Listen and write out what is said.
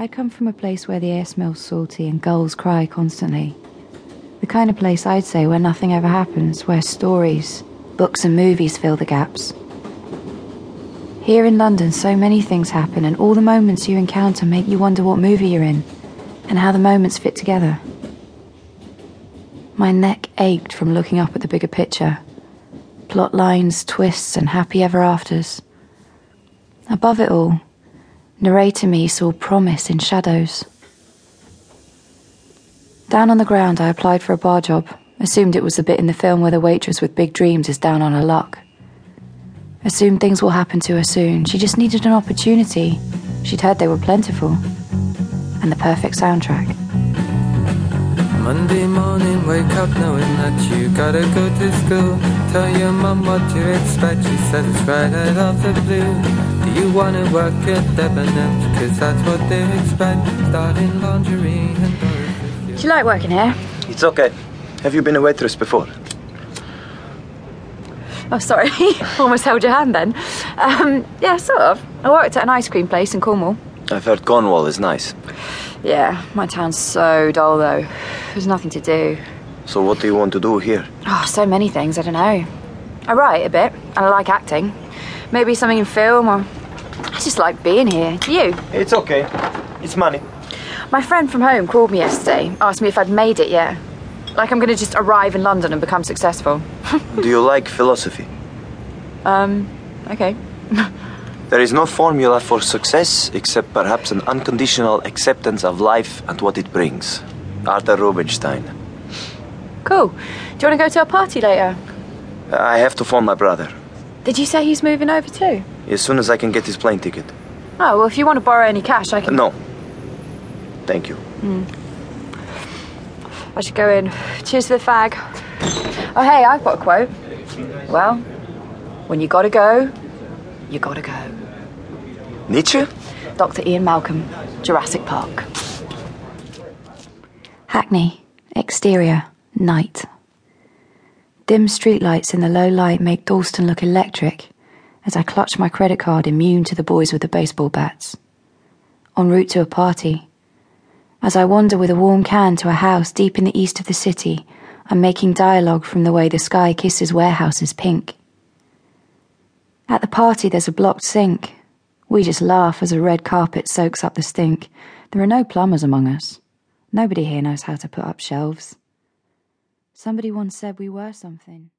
I come from a place where the air smells salty and gulls cry constantly. The kind of place I'd say where nothing ever happens, where stories, books, and movies fill the gaps. Here in London, so many things happen, and all the moments you encounter make you wonder what movie you're in and how the moments fit together. My neck ached from looking up at the bigger picture plot lines, twists, and happy ever afters. Above it all, narrator me saw promise in shadows. Down on the ground, I applied for a bar job, assumed it was the bit in the film where the waitress with big dreams is down on her luck. Assumed things will happen to her soon. She just needed an opportunity. She'd heard they were plentiful. And the perfect soundtrack. Monday morning, wake up knowing that you gotta go to school. Tell your mum what you expect, she says it's right out of the blue. Do you wanna work at Debenhams? Cause that's what they expect. Starting lingerie and Do you like working here? It's okay. Have you been a waitress before? Oh, sorry. Almost held your hand then. Um, yeah, sort of. I worked at an ice cream place in Cornwall. I've heard Cornwall is nice. Yeah, my town's so dull though. There's nothing to do. So what do you want to do here? Oh, so many things, I don't know. I write a bit, and I like acting. Maybe something in film, or I just like being here. Do you? It's okay. It's money. My friend from home called me yesterday, asked me if I'd made it yet. Like I'm gonna just arrive in London and become successful. do you like philosophy? Um, okay. There is no formula for success except perhaps an unconditional acceptance of life and what it brings. Arthur Rubinstein. Cool. Do you want to go to a party later? I have to phone my brother. Did you say he's moving over too? As soon as I can get his plane ticket. Oh, well, if you want to borrow any cash, I can. No. Thank you. Mm. I should go in. Cheers for the fag. Oh, hey, I've got a quote. Well, when you gotta go, you gotta go. Nietzsche? Dr. Ian Malcolm, Jurassic Park. Hackney, exterior, night. Dim streetlights in the low light make Dalston look electric as I clutch my credit card immune to the boys with the baseball bats. En route to a party. As I wander with a warm can to a house deep in the east of the city, I'm making dialogue from the way the sky kisses warehouses pink. At the party, there's a blocked sink. We just laugh as a red carpet soaks up the stink. There are no plumbers among us. Nobody here knows how to put up shelves. Somebody once said we were something.